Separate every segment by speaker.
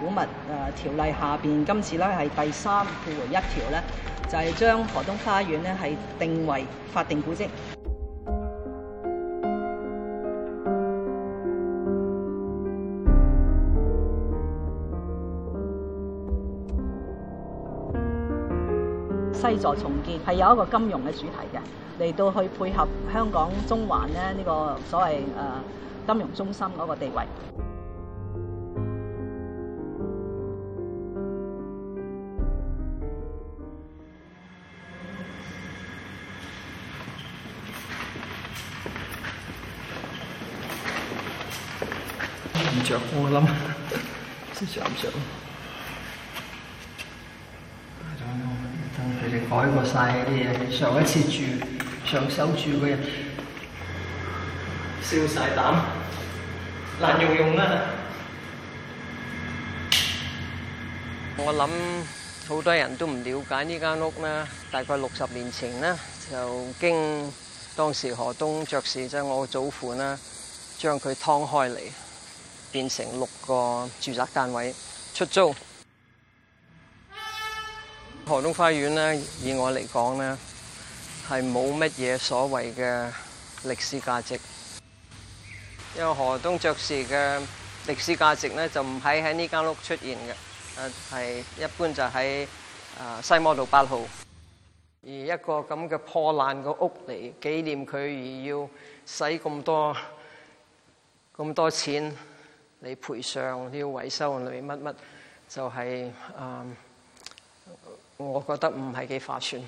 Speaker 1: 古物誒條例下邊，今次咧係第三附回一條咧，就係將河東花園咧係定為法定古蹟。西座重建係有一個金融嘅主題嘅，嚟到去配合香港中環咧呢個所謂誒金融中心嗰個地位。
Speaker 2: 唔着，我諗，真係唔著。等佢哋改過晒啲嘢。上一次住上手住嘅人，燒曬膽，難用用啦。
Speaker 3: 我諗好多人都唔了解呢間屋啦。大概六十年前啦，就經當時河東爵士即係我祖父啦，將佢劏開嚟。變成六個住宅單位出租。河東花園咧，以我嚟講咧，係冇乜嘢所謂嘅歷史價值。因為河東爵士嘅歷史價值咧，就唔喺喺呢間屋出現嘅，係一般就喺西摩道八號。而一個咁嘅破爛嘅屋嚟紀念佢，而要使咁多咁多錢。你賠償，你要維修你乜乜，就係、是、誒、嗯，我覺得唔係幾划算。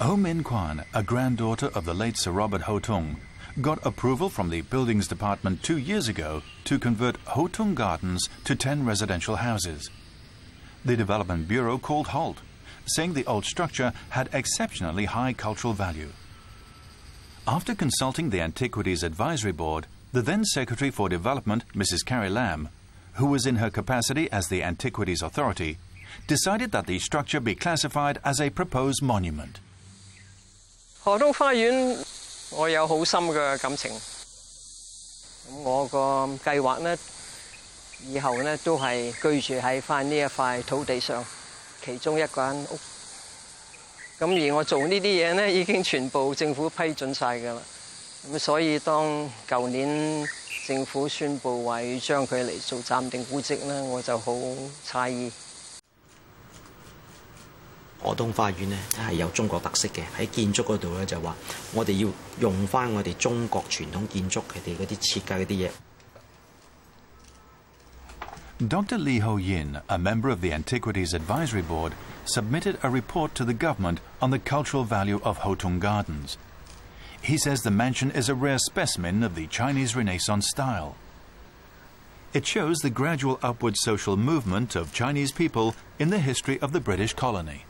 Speaker 4: Ho Min Kwan, a granddaughter of the late Sir Robert Ho Tung, got approval from the Buildings Department two years ago to convert Ho Tung Gardens to 10 residential houses. The Development Bureau called halt, saying the old structure had exceptionally high cultural value. After consulting the Antiquities Advisory Board, the then Secretary for Development, Mrs. Carrie Lamb, who was in her capacity as the Antiquities Authority, decided that the structure be classified as a proposed monument.
Speaker 3: 河東花園，我有好深嘅感情。咁我個計劃呢，以後呢都係居住喺翻呢一塊土地上，其中一間屋。咁而我做呢啲嘢呢，已經全部政府批准晒㗎啦。咁所以当旧年政府宣布话要将佢嚟做暂定估值咧，我就好诧异。
Speaker 5: 河东花园咧系有中国特色嘅，喺建筑嗰度咧就话我哋要用翻我哋中国传统建筑佢哋嗰啲设计嗰啲嘢。
Speaker 4: Dr. Li h o y i n a member of the Antiquities Advisory Board，submitted a report to the government on the cultural value of Hotung Gardens. He says the mansion is a rare specimen of the Chinese Renaissance style. It shows the gradual upward social movement of Chinese people in the history of the British colony.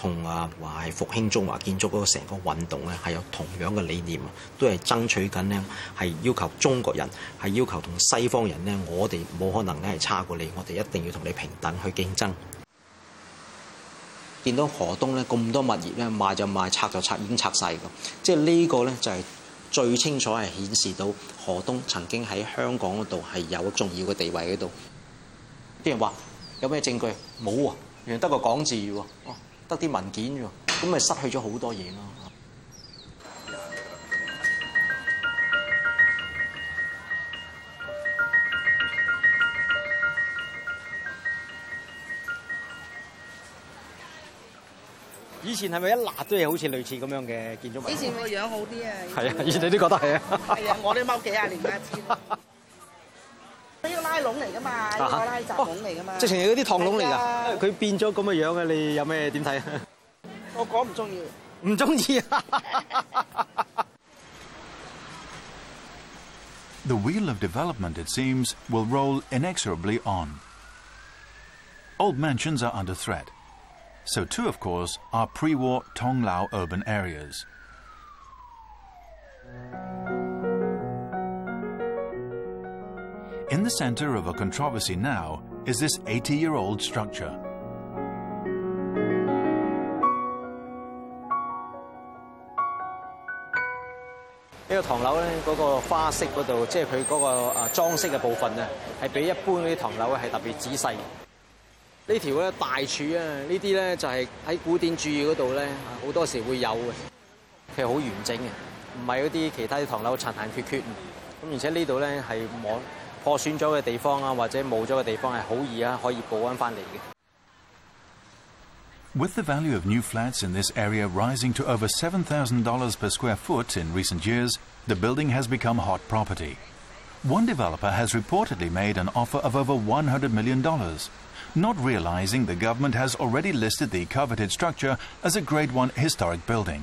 Speaker 5: 同啊話係復興中華建築嗰個成個運動咧，係有同樣嘅理念，都係爭取緊呢係要求中國人係要求同西方人呢，我哋冇可能咧係差過你，我哋一定要同你平等去競爭。見到河東咧咁多物業咧賣就賣拆就拆已經拆晒㗎，即係呢個咧就係最清楚係顯示到河東曾經喺香港嗰度係有重要嘅地位喺度。啲人話有咩證據？冇喎，原來得個港字喎。得啲文件啫，咁咪失去咗好多嘢咯。
Speaker 6: 以前係咪一辣都係好似類似咁樣嘅建築物？
Speaker 7: 以前個樣好啲啊。
Speaker 6: 係啊，以前你都覺得係啊。
Speaker 7: 係啊，我都踎幾廿年啦，知
Speaker 4: The wheel of development, it seems, will roll inexorably on. Old mansions are under threat, so too, of course, are pre-war Tong Lao urban areas. In the center of a controversy now is this eighty year old structure。
Speaker 6: 呢個唐樓呢，嗰個花式度，即係佢嗰個裝飾嘅部分，呢係比一般啲唐樓係特別仔細。呢條大柱啊，呢啲咧就係喺古典主義嗰度咧，好多時會有嘅，其實好完整嘅，唔係嗰啲其他啲唐樓殘殘缺缺。咁而且呢度咧係望。破損咗嘅地方啊，或者冇咗嘅地方係好易啊，可以補翻翻嚟嘅。
Speaker 4: With the value of new flats in this area rising to over $7,000 per square foot in recent years, the building has become hot property. One developer has reportedly made an offer of over $100 million, not realizing the government has already listed the coveted structure as a Grade 1 historic building.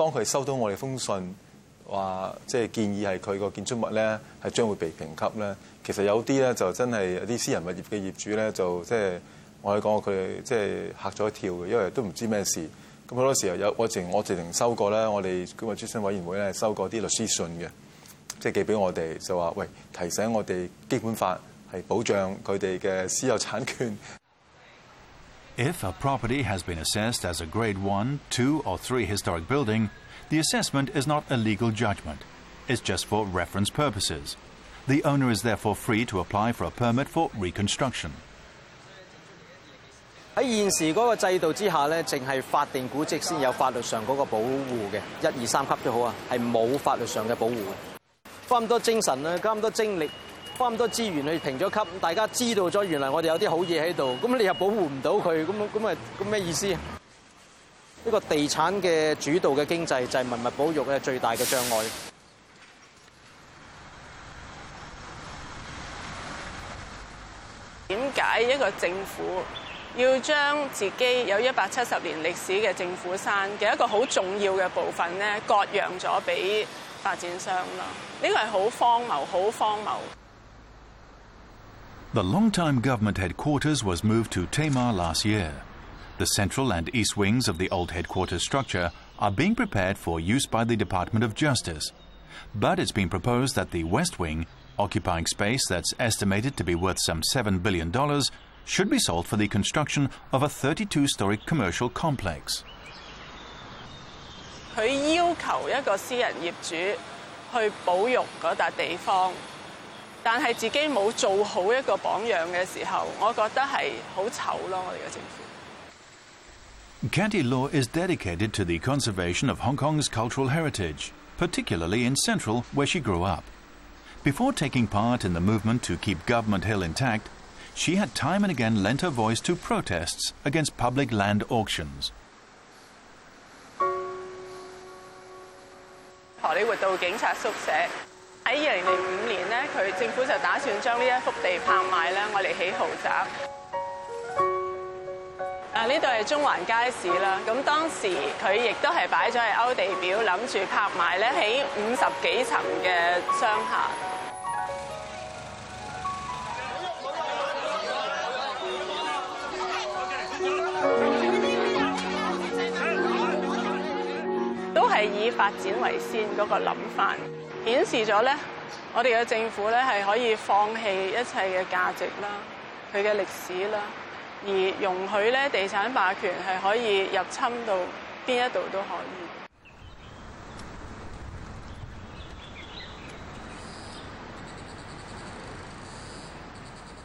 Speaker 8: 當佢收到我哋封信，話即係建議係佢個建築物咧係將會被評級咧，其實有啲咧就真係有啲私人物業嘅業主咧就即係我哋講佢即係嚇咗一跳嘅，因為都唔知咩事。咁好多時候有我直我直收過咧，我哋公共諮詢委員會咧收過啲律師信嘅，即係寄俾我哋就話喂提醒我哋基本法係保障佢哋嘅私有產權。
Speaker 4: If a property has been assessed as a Grade 1, 2, or 3 historic building, the assessment is not a legal judgment. It's just for reference purposes. The owner is therefore free to apply for a permit for reconstruction.
Speaker 6: 喺現時嗰個制度之下咧，淨係法定古蹟先有法律上嗰個保護嘅，一二三級都好啊，係冇法律上嘅保護嘅。花咁多精神啊，加咁多精力花咁多資源去停咗級，大家知道咗，原來我哋有啲好嘢喺度。咁你又保護唔到佢，咁咁咪咁咩意思？一個地產嘅主導嘅經濟就係文物保育嘅最大嘅障礙。
Speaker 9: 點解一個政府要將自己有一百七十年歷史嘅政府山嘅一個好重要嘅部分咧，割讓咗俾發展商咯？呢個係好荒謬，好荒謬。
Speaker 4: The long-time government headquarters was moved to Tamar last year. The central and east wings of the old headquarters structure are being prepared for use by the Department of Justice. But it's been proposed that the west wing, occupying space that's estimated to be worth some $7 billion, should be sold for the construction of a 32-story commercial complex.
Speaker 9: 佢要求一個私人業主去保育嗰笪地方。但係自己冇做好一個榜樣嘅時候，我覺得係好醜咯，我哋嘅政府。
Speaker 4: Canty Law is dedicated to the conservation of Hong Kong's cultural heritage, particularly in Central, where she grew up. Before taking part in the movement to keep Government Hill intact, she had time and again lent her voice to protests against public land auctions.
Speaker 9: 喺二零零五年咧，佢政府就打算将呢一幅地拍卖咧，我哋起豪宅。嗱，呢度系中环街市啦。咁当时佢亦都系摆咗喺欧地表，谂住拍卖咧，起五十几层嘅商厦。都系以发展为先嗰个谂法。顯示咗咧，我哋嘅政府咧係可以放棄一切嘅價值啦，佢嘅歷史啦，而容許咧地產霸權係可以入侵到邊一度都可以。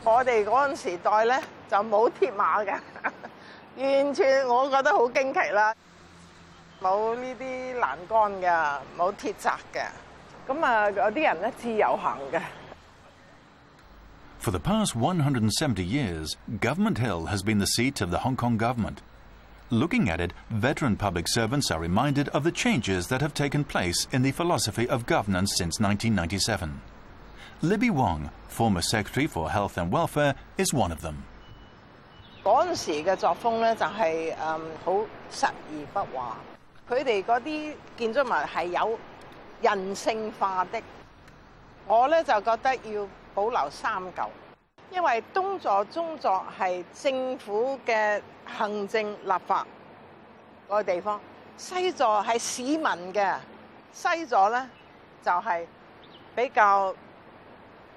Speaker 7: 我哋嗰陣時代咧就冇鐵馬嘅，完全我覺得好驚奇啦，冇呢啲欄杆嘅，冇鐵閘嘅。咁啊，有啲人咧自由行嘅。
Speaker 4: For the past 170 years, Government Hill has been the seat of the Hong Kong government. Looking at it, veteran public servants are reminded of the changes that have taken place in the philosophy of governance since 1997. Libby Wong, former Secretary for Health and Welfare, is one of them.
Speaker 7: 嗰陣時嘅作風咧，就係誒好實而不華。佢哋嗰啲建築物係有人性化的，我咧就觉得要保留三旧，因为东座、中座系政府嘅行政立法个地方，西座系市民嘅，西座咧就系比较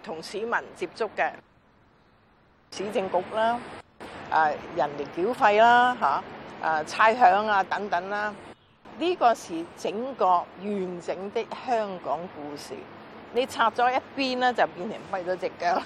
Speaker 7: 同市民接触嘅，市政局啦，诶，人力缴费啦，吓，诶，差饷啊，等等啦。呢個是整個完整的香港故事，你插咗一邊咧，就變成廢咗只腳。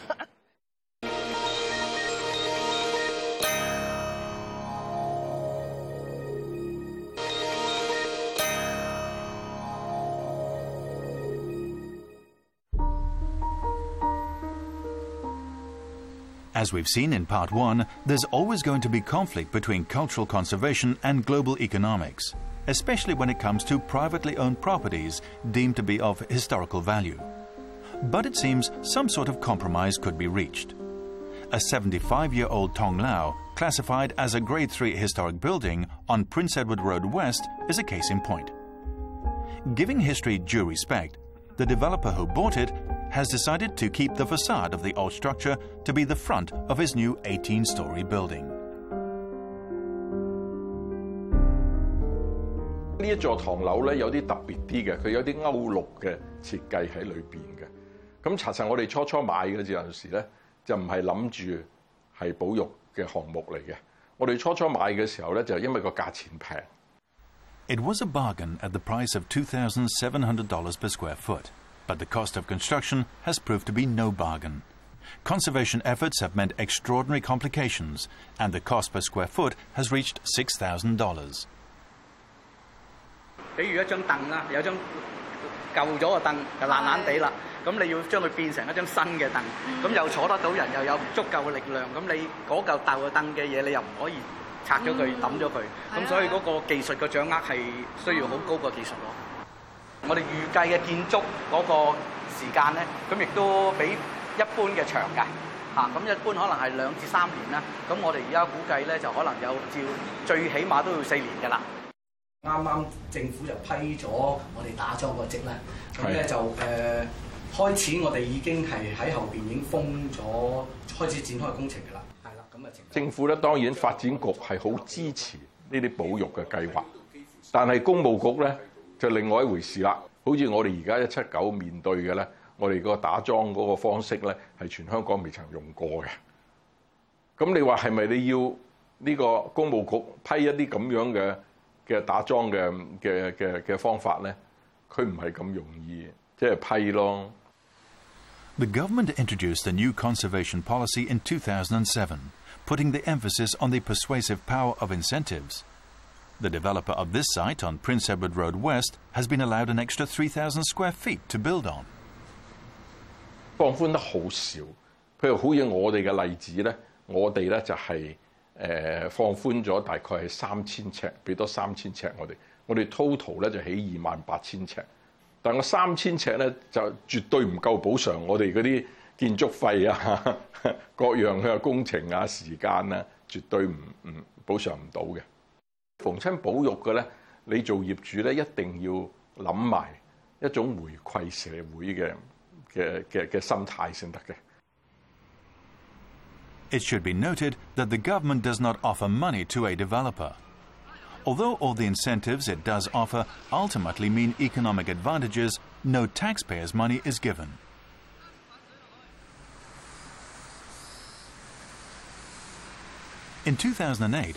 Speaker 4: As we've seen in part one, there's always going to be conflict between cultural conservation and global economics, especially when it comes to privately owned properties deemed to be of historical value. But it seems some sort of compromise could be reached. A 75 year old Tong Lao, classified as a Grade 3 historic building on Prince Edward Road West, is a case in point. Giving history due respect, the developer who bought it has decided to keep the facade of the old structure to be the front of his new 18 story building. It was a bargain at the price of two thousand seven hundred dollars per square foot but the cost of construction has proved to be no bargain. Conservation efforts have meant extraordinary complications, and the cost per square foot has reached $6,000.
Speaker 10: 比如一張凳啦，有張舊咗嘅凳就爛爛地啦，咁你要將佢變成一張新嘅凳，咁又坐得到人，又有足夠嘅力量，咁你嗰嚿舊嘅凳嘅嘢，你又唔可以拆咗佢抌咗佢，咁所以嗰個技術嘅掌握係需要好高嘅技術咯。我哋预计嘅建筑嗰个时间咧，咁亦都比一般嘅长嘅，吓咁一般可能系两至三年啦。咁我哋而家估计咧，就可能有照最起码都要四年㗎啦。啱啱政府就批咗我哋打咗個证咧，咁咧就诶开始，我哋已经系喺后边已经封咗，开始展开工程㗎啦。系啦，咁啊。
Speaker 11: 政府咧，当然发展局系好支持呢啲保育嘅计划，但系公务局咧。就另外一回事啦。好似我哋而家一七九面對嘅咧，我哋個打裝嗰個方式咧，係全香港未曾用過嘅。咁你話係咪你要呢個公務局批一啲咁樣嘅嘅打裝嘅嘅嘅嘅方法咧？佢唔係咁容易，即係批咯。
Speaker 4: The government introduced a new conservation policy in 2007, putting the emphasis on the persuasive power of incentives. The developer of this site on Prince Edward Road West has been allowed an extra 3,000 square feet to build on.
Speaker 11: 放寬得好少，譬如好似我哋嘅例子咧，我哋咧就係、誒、放寬咗大概係三千尺，俾多三千尺我哋，我哋 total 咧就起二萬八千尺，但我三千尺咧就絕對唔夠補償我哋嗰啲建築費啊、各樣嘅工程啊、時間啊，絕對唔唔補償唔到嘅。
Speaker 4: It should be noted that the government does not offer money to a developer. Although all the incentives it does offer ultimately mean economic advantages, no taxpayers' money is given. In 2008,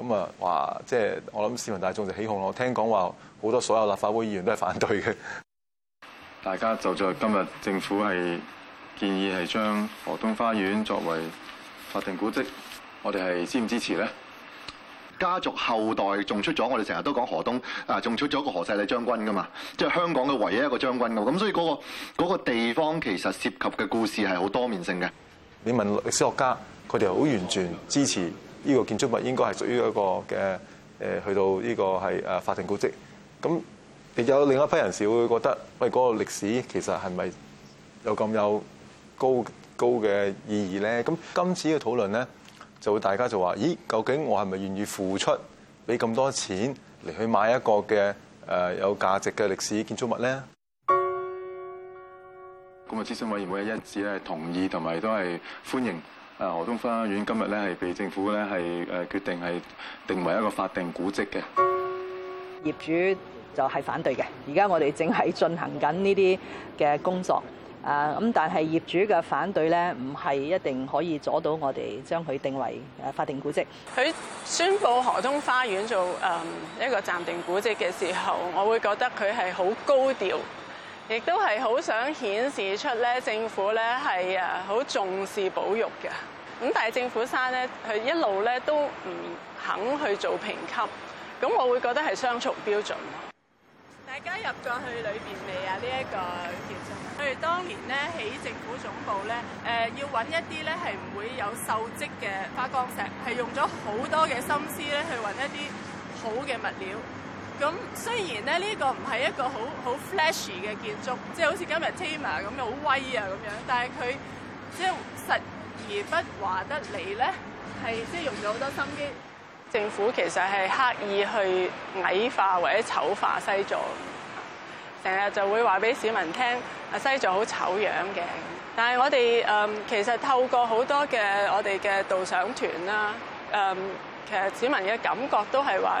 Speaker 8: 咁啊，話即係我諗市民大眾就起哄咯。听聽講話好多所有立法會議員都係反對嘅。
Speaker 12: 大家就在今日，政府係建議係將河東花園作為法定古蹟，我哋係支唔支持咧？
Speaker 13: 家族後代仲出咗，我哋成日都講河東啊，仲出咗個何世禮將軍噶嘛，即係香港嘅唯一一個將軍噶。咁所以嗰個嗰個地方其實涉及嘅故事係好多面性嘅。
Speaker 8: 你問歷史學家，佢哋好完全支持。呢個建築物應該係屬於一個嘅誒，去到呢個係誒法定古蹟。咁亦有另一批人士會覺得，喂，嗰個歷史其實係咪有咁有高高嘅意義咧？咁今次嘅討論咧，就會大家就話：咦，究竟我係咪願意付出俾咁多錢嚟去買一個嘅誒有價值嘅歷史建築物咧？
Speaker 12: 咁啊，諮詢委員會一致咧同意同埋都係歡迎。啊，河東花園今日咧係被政府咧系诶決定系定為一個法定古迹嘅，
Speaker 1: 業主就係反對嘅。而家我哋正係進行緊呢啲嘅工作，啊咁但係業主嘅反對咧，唔係一定可以阻到我哋將佢定為诶法定古迹。
Speaker 9: 佢宣布河東花園做诶一個暫定古迹嘅時候，我會覺得佢係好高調。亦都係好想顯示出咧，政府咧係啊好重視保育嘅。咁但係政府山咧，佢一路咧都唔肯去做評級，咁我會覺得係雙重標準大家入過去裏邊未啊？呢一個建築，佢哋當年咧喺政府總部咧，誒要揾一啲咧係唔會有受積嘅花崗石，係用咗好多嘅心思咧去揾一啲好嘅物料。咁雖然咧呢個唔係一個好好 flashy 嘅建築，即係好似今日 Tema 咁好威啊咁樣，但係佢即係實而不華得嚟咧，係即係用咗好多心機。政府其實係刻意去矮化或者醜化西藏，成日就會話俾市民聽啊西藏好醜樣嘅。但係我哋誒其實透過好多嘅我哋嘅導賞團啦，誒其實市民嘅感覺都係話。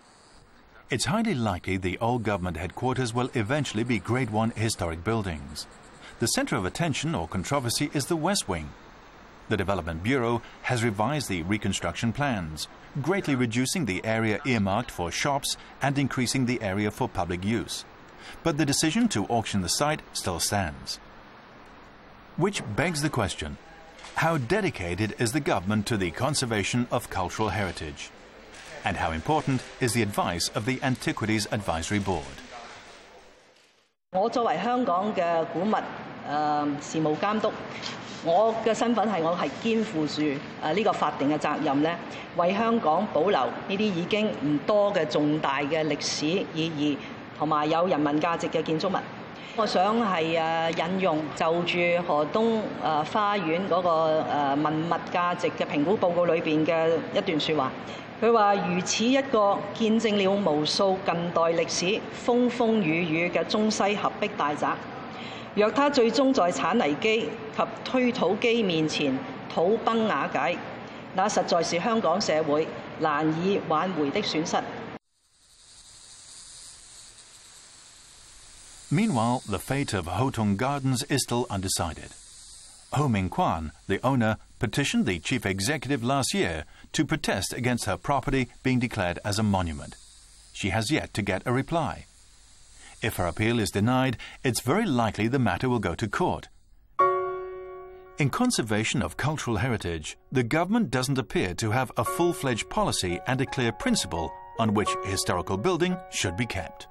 Speaker 4: It's highly likely the old government headquarters will eventually be Grade 1 historic buildings. The center of attention or controversy is the West Wing. The Development Bureau has revised the reconstruction plans, greatly reducing the area earmarked for shops and increasing the area for public use. But the decision to auction the site still stands. Which begs the question, how dedicated is the government to the conservation of cultural heritage? and how important is the advice of the Antiquities Advisory Board.
Speaker 1: 我作為香港嘅古物誒、事務監督，我嘅身份係我係肩負住誒呢個法定嘅責任咧，為香港保留呢啲已經唔多嘅重大嘅歷史意義同埋有人民價值嘅建築物。我想係誒引用就住河東誒花園嗰個文物價值嘅評估報告裏邊嘅一段説話。佢話：如此一個見證了無數近代歷史風風雨雨嘅中西合璧大宅，若他最終在產泥機及推土機面前土崩瓦解，那實在是香港社會難以挽回的損失。
Speaker 4: Meanwhile, the fate of Ho Tong Gardens is still undecided. Ho Ming Kwan, the owner, petitioned the chief executive last year to protest against her property being declared as a monument. She has yet to get a reply. If her appeal is denied, it's very likely the matter will go to court. In conservation of cultural heritage, the government doesn't appear to have a full fledged policy and a clear principle on which historical building should be kept.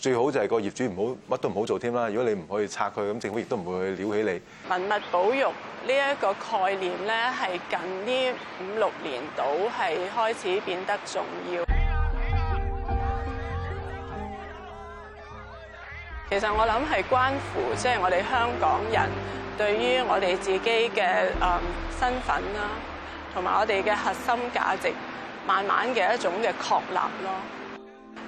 Speaker 8: 最好就係個業主唔好乜都唔好做添啦。如果你唔去拆佢，咁政府亦都唔會去撩起你。
Speaker 9: 文物保育呢一個概念咧，係近呢五六年度係開始變得重要。其實我諗係關乎即係我哋香港人對於我哋自己嘅誒身份啦，同埋我哋嘅核心價值慢慢嘅一種嘅確立咯。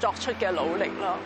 Speaker 9: 作出嘅努力咯。